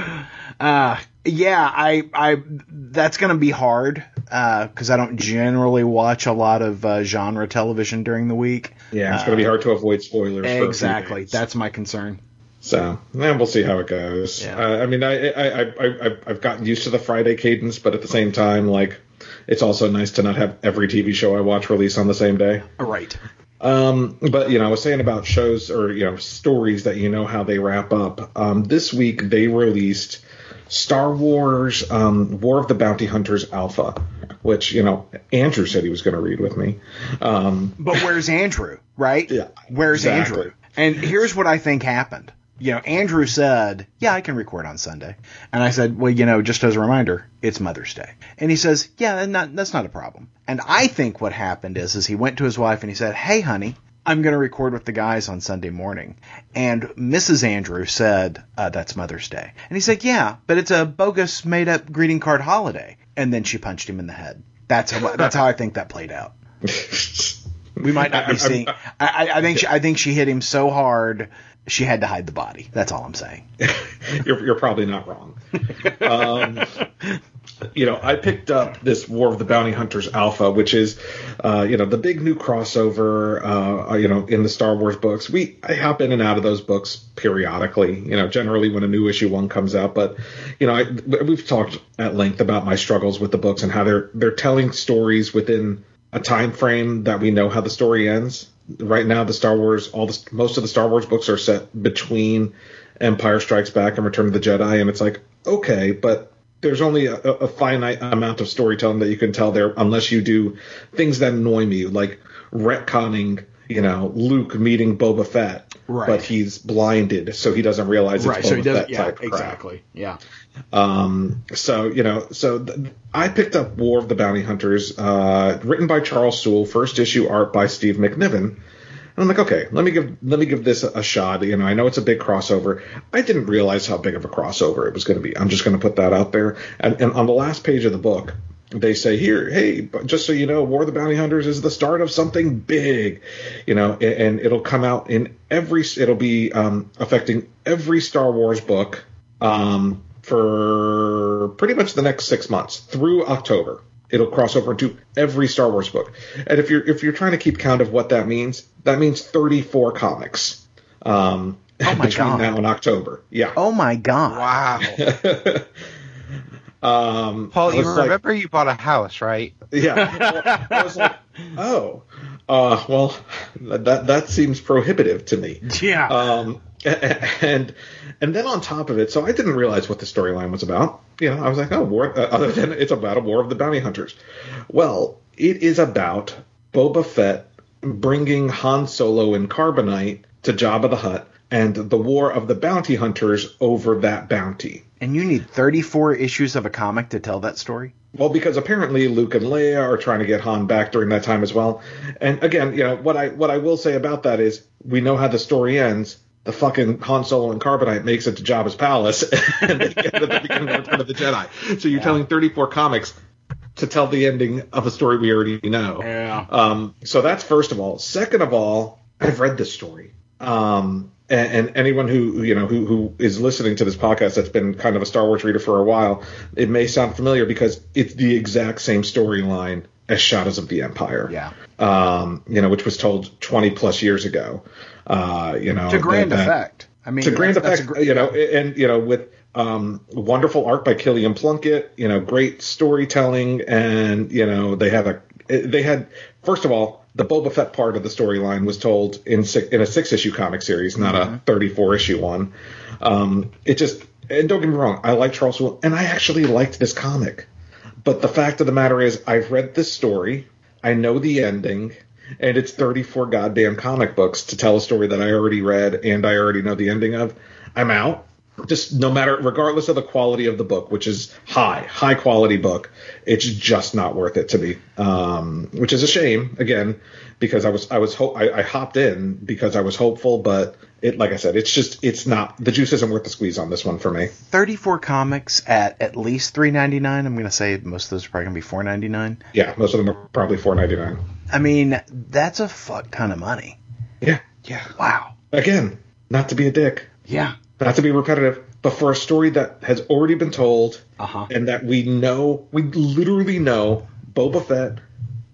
S1: uh, yeah, I, I, that's going to be hard because I don't generally watch a lot of uh, genre television during the week.
S2: Yeah, it's going to be hard to avoid spoilers. for a few
S1: Exactly, that's my concern.
S2: So, yeah, we'll see how it goes.
S1: Yeah.
S2: Uh, I mean, I, I, I, I, I've gotten used to the Friday cadence, but at the same time, like, it's also nice to not have every TV show I watch release on the same day.
S1: Right.
S2: Um, but you know, I was saying about shows or you know stories that you know how they wrap up. Um, this week they released Star Wars: um, War of the Bounty Hunters Alpha, which you know Andrew said he was going to read with me. Um,
S1: But where's Andrew, right?
S2: Yeah,
S1: Where's
S2: exactly.
S1: Andrew? And here's what I think happened. You know, Andrew said, "Yeah, I can record on Sunday," and I said, "Well, you know, just as a reminder, it's Mother's Day." And he says, "Yeah, not, that's not a problem." And I think what happened is, is he went to his wife and he said, "Hey, honey." I'm going to record with the guys on Sunday morning. And Mrs. Andrew said, uh, that's Mother's Day. And he said, yeah, but it's a bogus made up greeting card holiday. And then she punched him in the head. That's how, that's how I think that played out. We might not be seeing. I, I, I think she, I think she hit him so hard she had to hide the body. That's all I'm saying.
S2: you're, you're probably not wrong. Um, you know, I picked up this War of the Bounty Hunters Alpha, which is, uh, you know, the big new crossover, uh, you know, in the Star Wars books. We I hop in and out of those books periodically. You know, generally when a new issue one comes out. But you know, I, we've talked at length about my struggles with the books and how they're they're telling stories within a time frame that we know how the story ends. Right now, the Star Wars, all the most of the Star Wars books are set between Empire Strikes Back and Return of the Jedi, and it's like okay, but there's only a, a finite amount of storytelling that you can tell there, unless you do things that annoy me, like retconning, you know, Luke meeting Boba Fett,
S1: Right.
S2: but he's blinded, so he doesn't realize it's
S1: right.
S2: Boba
S1: So he doesn't.
S2: Fett
S1: Yeah.
S2: type crap.
S1: Exactly. Yeah.
S2: Um, so you know, so th- I picked up War of the Bounty Hunters, uh, written by Charles Soule, first issue art by Steve McNiven. And I'm like, okay, let me give let me give this a shot. You know, I know it's a big crossover. I didn't realize how big of a crossover it was going to be. I'm just going to put that out there. And, and on the last page of the book, they say here, hey, just so you know, War of the Bounty Hunters is the start of something big. You know, and, and it'll come out in every. It'll be um, affecting every Star Wars book. Um, for pretty much the next six months through October. It'll cross over into every Star Wars book. And if you're if you're trying to keep count of what that means, that means 34 comics um,
S1: Oh my
S2: between
S1: God.
S2: now and October. Yeah.
S1: Oh my God.
S3: Wow.
S2: um,
S3: Paul, you
S2: was like-
S3: remember you bought a house, right?
S2: yeah. Well, I was like, oh, uh, well, that that seems prohibitive to me.
S1: Yeah.
S2: Um, and and then on top of it, so I didn't realize what the storyline was about. You know, I was like, oh, war, uh, other than it's about a war of the bounty hunters. Well, it is about Boba Fett bringing Han Solo and Carbonite to Jabba the Hutt and the war of the bounty hunters over that bounty.
S1: and you need 34 issues of a comic to tell that story.
S2: Well, because apparently Luke and Leia are trying to get Han back during that time as well. And again, you know what I what I will say about that is we know how the story ends. The fucking Han Solo and Carbonite makes it to Jabba's palace, and they get to the beginning of Return of the Jedi. So you're telling 34 comics to tell the ending of a story we already know.
S1: Yeah.
S2: Um, so that's first of all. Second of all, I've read this story. Um, and, and anyone who you know who, who is listening to this podcast that's been kind of a Star Wars reader for a while, it may sound familiar because it's the exact same storyline as Shadows of the Empire.
S1: Yeah.
S2: Um, you know, which was told 20 plus years ago. Uh, you know,
S1: To grand
S2: that-
S1: effect. I mean,
S2: to grand effect,
S1: gr-
S2: you know, and you know, with um, wonderful art by Kilian Plunkett, you know, great storytelling, and you know, they have a they had first of all the Boba Fett part of the storyline was told in six, in a six issue comic series, not a thirty four issue one. Um, it just and don't get me wrong, I like Charles Soule, and I actually liked this comic, but the fact of the matter is, I've read this story, I know the ending. And it's 34 goddamn comic books to tell a story that I already read and I already know the ending of. I'm out. Just no matter regardless of the quality of the book which is high high quality book it's just not worth it to me. Um, which is a shame again because i was i was ho- I, I hopped in because i was hopeful but it like i said it's just it's not the juice isn't worth the squeeze on this one for me.
S1: 34 comics at at least 3.99 i'm going to say most of those are probably going to be 4.99
S2: yeah most of them are probably 4.99
S1: i mean that's a fuck ton of money.
S2: Yeah.
S3: Yeah.
S1: wow.
S2: Again not to be a dick.
S1: Yeah
S2: not to be repetitive, but for a story that has already been told
S1: Uh-huh.
S2: and that we know, we literally know Boba Fett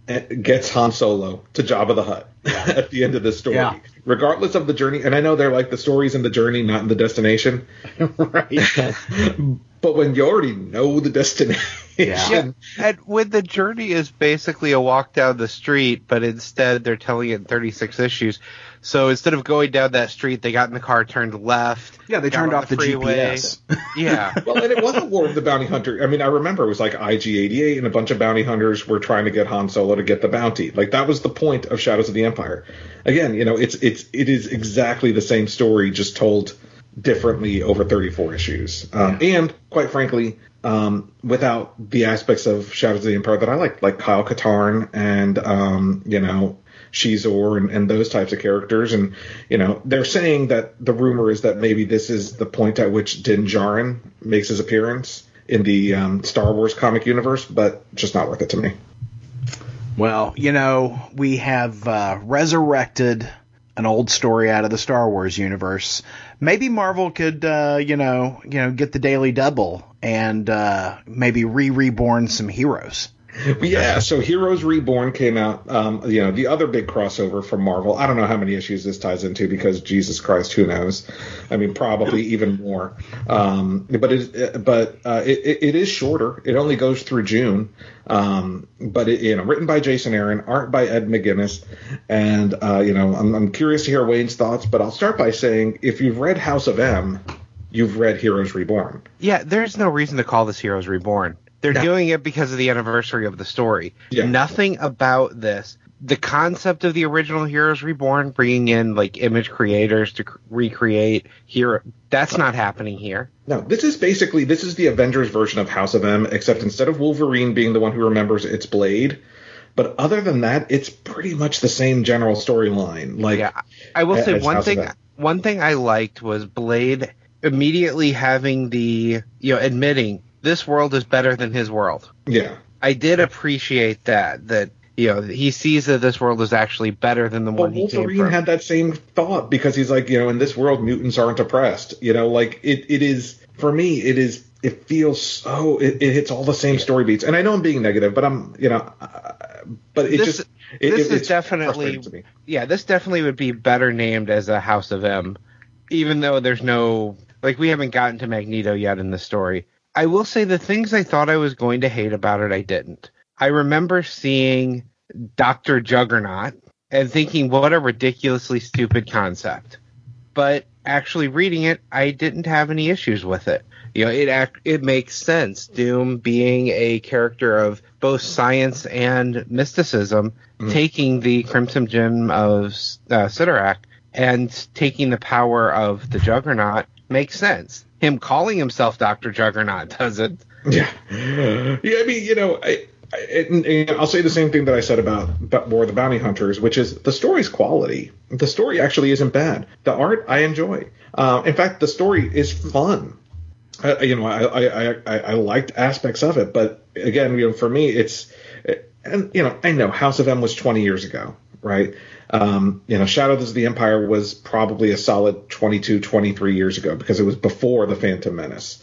S2: eh, gets Han Solo to Jabba the Hutt at the end of this story,
S1: Yeah.
S2: regardless of the journey. And I know they're like the stories in the journey, not in the destination.
S1: right
S2: but when you already know the destination,
S1: Yeah.
S3: Yeah, and when the journey is basically a walk down the street, but instead they're telling it in 36 issues. So instead of going down that street, they got in the car, turned left.
S1: yeah they turned off the,
S3: freeway.
S1: gps
S3: Yeah,
S2: well, and it wasn't War of the Bounty Hunter. I mean, I remember it was like IG-88, and a bunch of bounty hunters were trying to get Han Solo to get the bounty. Like that was the point of Shadows of the Empire. Again, you know, it's it's it is exactly the same story, just told differently over 34 issues. Um, And quite frankly, um, without the aspects of Shadows of the Empire that I like, like Kyle Katarn and um, you know. Xizor and, and those types of characters, and you know they're saying that the rumor is that maybe this is the point at which Din Djarin makes his appearance in the um, Star Wars comic universe, but just not worth it to me.
S1: Well, you know, we have uh, resurrected an old story out of the Star Wars universe. Maybe Marvel could, uh, you know, you know, get the daily double and uh, maybe re-reborn some heroes.
S2: Yeah, so Heroes Reborn came out. Um, you know, the other big crossover from Marvel. I don't know how many issues this ties into because Jesus Christ, who knows? I mean, probably even more. Um, but it, but uh, it, it, it is shorter. It only goes through June. Um, but it, you know, written by Jason Aaron, art by Ed McGuinness, and uh, you know, I'm, I'm curious to hear Wayne's thoughts. But I'll start by saying, if you've read House of M, you've read Heroes Reborn.
S3: yeah. There's no reason to call this Heroes Reborn. They're
S2: No.
S3: doing it because of the anniversary of the story.
S2: Yeah.
S3: Nothing about this. The concept of the original Heroes Reborn, bringing in like image creators to cr- recreate hero, that's not happening here.
S2: No, this is basically this is the Avengers version of House of M, except instead of Wolverine being the one who remembers it's Blade, but other than that, it's pretty much the same general storyline. Like,
S3: yeah, I will say one
S2: House
S3: thing. One thing I liked was Blade immediately having the you know admitting this world is better than his world.
S2: yeah,
S3: I did appreciate that that you know he sees that this world is actually better than the one he came
S2: Wolverine
S3: from.
S2: had that same thought because he's like, you know, in this world, mutants aren't oppressed. You know, like it, it is for me. It is. It feels so. It, it hits all the same story beats, and I know I'm being negative, but I'm, you know, uh, but it
S3: This-
S2: just. It,
S3: this
S2: it-
S3: is definitely yeah, this definitely would be better named as a House of M, even though there's no like we haven't gotten to Magneto yet in the story. I will say the things I thought I was going to hate about it, I didn't. I remember seeing Doctor Juggernaut and thinking, what a ridiculously stupid concept. But actually reading it, I didn't have any issues with it. You know, it act, it makes sense. Doom being a character of both science and mysticism, taking the Crimson Gem of uh, Cyttorak and taking the power of the Juggernaut makes sense. Him calling himself Doctor Juggernaut does it?
S2: Yeah, yeah. I mean, you know, I, I, I'll say the same thing that I said about, War of the Bounty Hunters, which is the story's quality. The story actually isn't bad. The art I enjoy. Uh, in fact, the story is fun. Uh, you know, I, I, I, I I liked aspects of it, but again, you know, for me, it's and you know, I know House of M was 20 years ago, right? Um, you know, Shadows of the Empire was probably a solid 22, 23 years ago because it was before the Phantom Menace.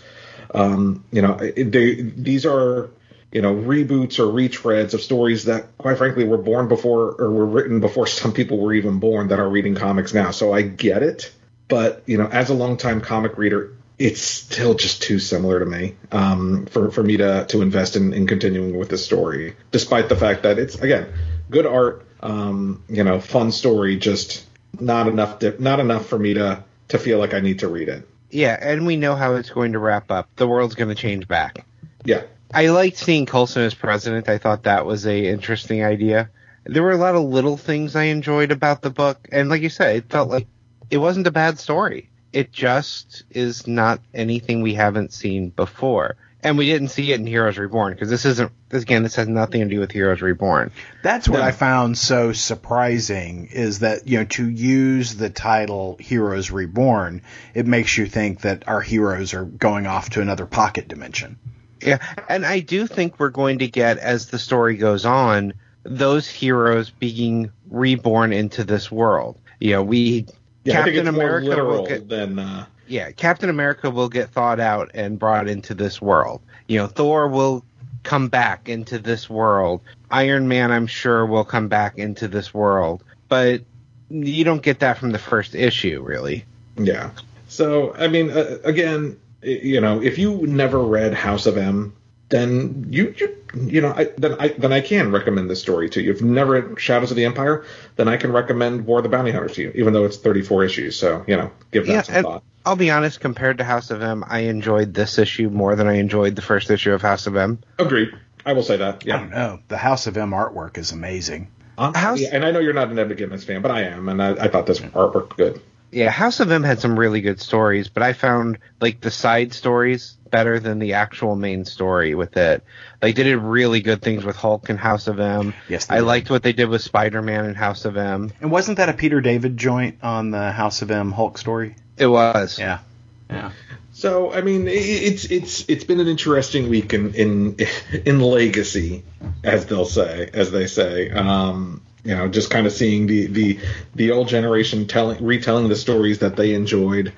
S2: Um, you know, they, these are, you know, reboots or retreads of stories that, quite frankly, were born before or were written before some people were even born that are reading comics now. So I get it, but you know, as a longtime comic reader, it's still just too similar to me um, for for me to to invest in, in continuing with the story, despite the fact that it's again good art, um, you know, fun story, just not enough di- not enough for me to to feel like I need to read it.
S3: Yeah, and we know how it's going to wrap up. The world's going to change back.
S2: Yeah,
S3: I liked seeing Coulson as president. I thought that was a interesting idea. There were a lot of little things I enjoyed about the book, and like you said, it felt like it wasn't a bad story. it just is not anything we haven't seen before. And we didn't see it in Heroes Reborn because this isn't this again this has nothing to do with Heroes Reborn.
S1: That's what
S2: No.
S1: I found so surprising is that, you know, to use the title Heroes Reborn, it makes you think that our heroes are going off to another pocket dimension.
S3: Yeah, and I do think we're going to get as the story goes on those heroes being reborn into this world. You know, we
S2: Yeah, I think
S3: Captain
S2: it's more literal
S3: get
S2: than uh,
S3: yeah, Captain America will get thawed out and brought into this world. You know, Thor will come back into this world. Iron Man, I'm sure, will come back into this world. But you don't get that from the first issue, really.
S2: Yeah. So, I mean, uh, again, you know, if you never read House of M, then you, you, you know, I, then I then I can recommend this story to you. If you've never read Shadows of the Empire, then I can recommend War of the Bounty Hunter to you, even though it's 34 issues. So, you know, give that
S3: Yeah,
S2: some
S3: and
S2: thought.
S3: I'll be honest, compared to House of M, I enjoyed this issue more than I enjoyed the first issue of House of M.
S2: Agreed. I will say that.
S1: I
S2: Yeah.
S1: don't know. The House of M artwork is amazing.
S3: House-
S2: yeah, and I know you're not an Ed McGuinness fan, but I am, and I, I thought this artwork good.
S3: Yeah, House of M had some really good stories, but I found like the side stories better than the actual main story with it. Like they did really good things with Hulk and House of M.
S1: Yes, they
S3: I
S1: did.
S3: liked what they did with Spider-Man and House of M.
S1: And wasn't that a Peter David joint on the House of M Hulk story?
S3: It was.
S1: Yeah. Yeah.
S2: So I mean, it's it's it's been an interesting week in in in legacy, as they'll say, as they say. Um, you know, just kind of seeing the the the old generation telling retelling the stories that they enjoyed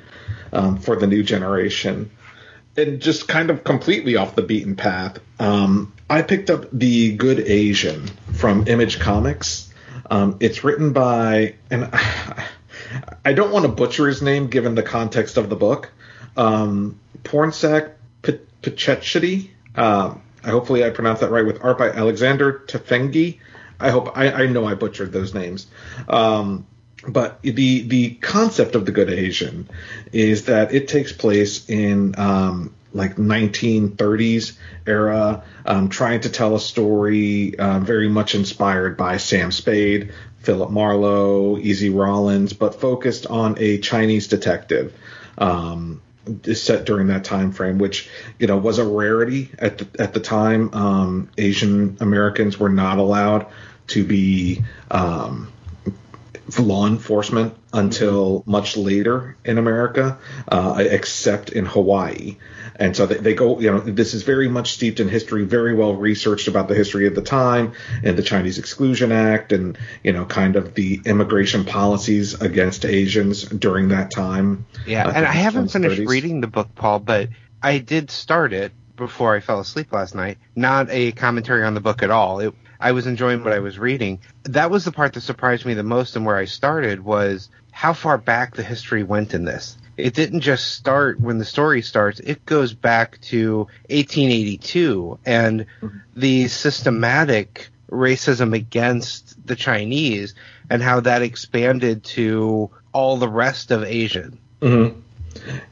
S2: um, for the new generation, and just kind of completely off the beaten path. Um, I picked up the Good Asian from Image Comics. Um, it's written by and. I don't want to butcher his name given the context of the book. Um, Pornsak P- Pichetsky. Um, I hopefully I pronounced that right with art by Alexander Tefengi. I hope I, I know I butchered those names. Um, but the the concept of the Good Asian is that it takes place in um, like 1930s era, um, trying to tell a story uh, very much inspired by Sam Spade, Philip Marlowe, Easy Rawlins, but focused on a Chinese detective. Um, set during that time frame, which you know was a rarity at the at the time. Um, Asian Americans were not allowed to be um, law enforcement until much later in America, uh, except in Hawaii. And so they, they go, you know, this is very much steeped in history, very well researched about the history of the time and the Chinese Exclusion Act and, you know, kind of the immigration policies against Asians during that time.
S3: Yeah,
S2: Uh,
S3: and I haven't
S2: 20s,
S3: finished
S2: 30s.
S3: reading the book, Paul, but I did start it before I fell asleep last night. Not a commentary on the book at all. It, I was enjoying what I was reading. That was the part that surprised me the most, and where I started was how far back the history went in this. It didn't just start when the story starts. It goes back to 1882 and the systematic racism against the Chinese and how that expanded to all the rest of Asian.
S2: Mm-hmm.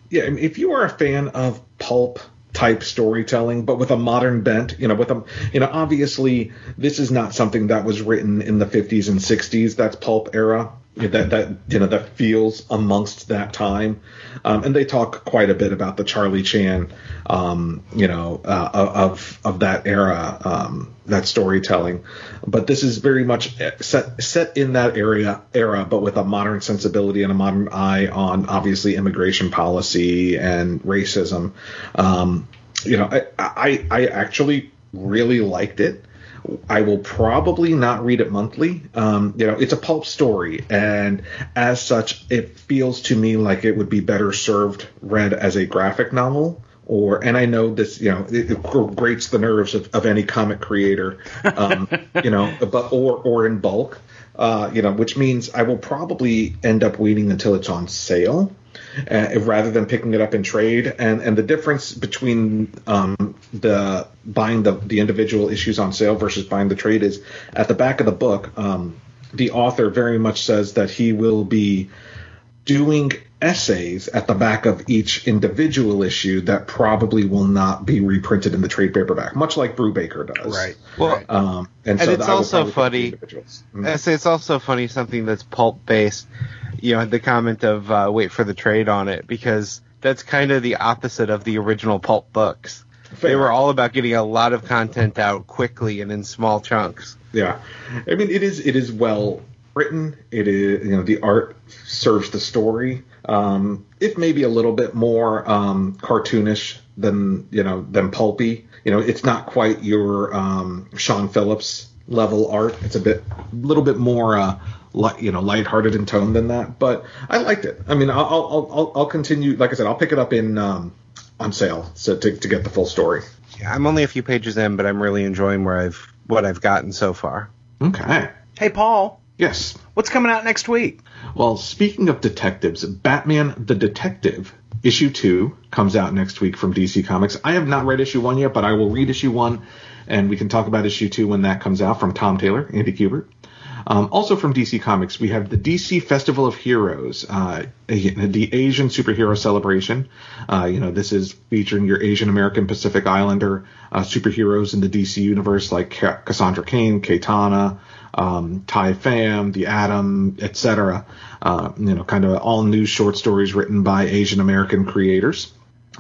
S2: Yeah, I mean, if you are a fan of pulp type storytelling, but with a modern bent, you know, with a, you know, obviously this is not something that was written in the 50s and 60s. That's pulp era. That that you know that feels amongst that time, um, and they talk quite a bit about the Charlie Chan, um, you know, uh, of of that era, um, that storytelling. But this is very much set set in that area era, but with a modern sensibility and a modern eye on obviously immigration policy and racism. Um, you know, I, I I actually really liked it. I will probably not read it monthly. Um, you know, it's a pulp story, and as such, it feels to me like it would be better served read as a graphic novel. Or, and I know this, you know, it, it grates the nerves of, of any comic creator, um, you know, but or or in bulk, uh, you know, which means I will probably end up waiting until it's on sale uh, rather than picking it up in trade. And and the difference between um, the buying the the individual issues on sale versus buying the trade is at the back of the book. Um, the author very much says that he will be doing essays at the back of each individual issue that probably will not be reprinted in the trade paperback, much like Brubaker does.
S1: Right.
S3: Well.
S2: Um, and,
S3: And
S2: so
S3: it's also funny-
S2: Mm.
S3: I say it's also funny something that's pulp based. You know, the comment of uh, wait for the trade on it because that's kind of the opposite of the original pulp books. They were all about getting a lot of content out quickly and in small chunks.
S2: Yeah, I mean it is it is well written. It is you know the art serves the story. Um, it may be a little bit more um, cartoonish than you know than pulpy. You know, it's not quite your um, Sean Phillips level art. It's a bit a little bit more uh, li- you know lighthearted in tone than that. But I liked it. I mean, I'll I'll I'll, I'll continue. Like I said, I'll pick it up in um, on sale so to to get the full story.
S3: Yeah, I'm only a few pages in, but I'm really enjoying where I've what I've gotten so far.
S2: Okay.
S1: hey, Paul,
S2: Yes.
S1: what's coming out next week?
S2: Well, speaking of detectives, Batman the Detective issue 2 comes out next week from DC Comics. I have not read issue 1 yet, but I will read issue 1 and we can talk about issue 2 when that comes out from Tom Taylor, Andy Kubert. Um, also from DC Comics, we have the DC Festival of Heroes, uh, the Asian superhero celebration. Uh, you know, this is featuring your Asian American Pacific Islander uh, superheroes in the DC universe like Cassandra Cain, Katana, um, Tai Pham, The Atom, etc. Uh, you know, kind of all new short stories written by Asian American creators.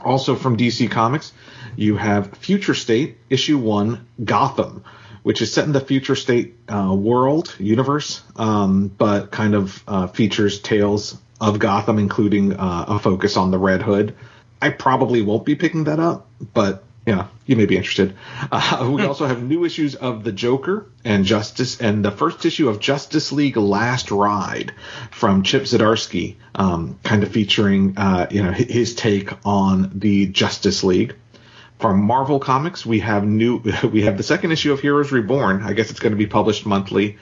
S2: Also from DC Comics, you have Future State, issue one, Gotham, which is set in the Future State uh, world, universe, um, but kind of uh, features tales of Gotham, including uh, a focus on the Red Hood. I probably won't be picking that up, but yeah, you may be interested. Uh, we also have new issues of the Joker and Justice, and the first issue of Justice League Last Ride from Chip Zdarsky, um, kind of featuring uh, you know his take on the Justice League. From Marvel Comics, we have new we have the second issue of Heroes Reborn. I guess it's going to be published monthly,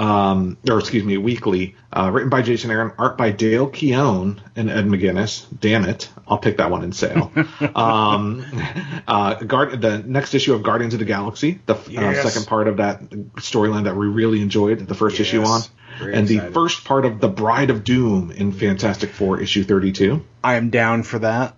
S2: um, or excuse me, weekly. Uh, written by Jason Aaron, art by Dale Keown and Ed McGuinness. Damn it, I'll pick that one in sale. um, uh, Guard, the next issue of Guardians of the Galaxy, the
S1: Yes.
S2: uh, second part of that storyline that we really enjoyed the first issue on,
S1: Very
S2: and the first part of the Bride of Doom in Fantastic Four issue thirty-two.
S1: I am down for that.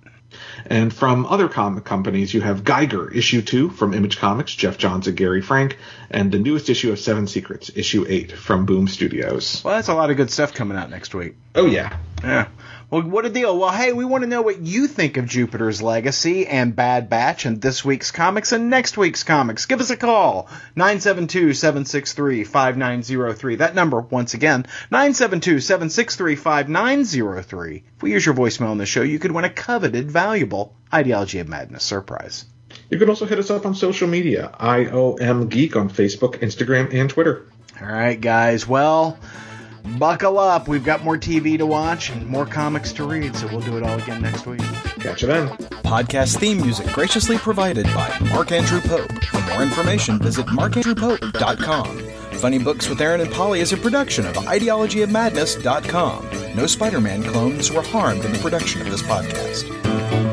S2: And from other comic companies, you have Geiger, issue two from Image Comics, Geoff Johns and Gary Frank, and the newest issue of Seven Secrets, issue eight from Boom Studios.
S1: Well, that's a lot of good stuff coming out next week.
S2: Oh yeah,
S1: Yeah. Well, what a deal. Well, hey, we want to know what you think of Jupiter's Legacy and Bad Batch and this week's comics and next week's comics. Give us a call. 972-763-5903. That number, once again, 972-763-5903. If we use your voicemail on the show, you could win a coveted, valuable Ideology of Madness surprise.
S2: you can also hit us up on social media, IOM Geek on Facebook, Instagram, and Twitter.
S1: All right, guys. Well, buckle up. We've got more TV to watch and more comics to read, so we'll do it all again next week.
S2: Catch you then.
S4: Podcast theme music graciously provided by Mark Andrew Pope. For more information, visit markandrewpope.com. Funny Books with Aaron and Polly is a production of ideologyofmadness.com. No Spider Man clones were harmed in the production of this podcast.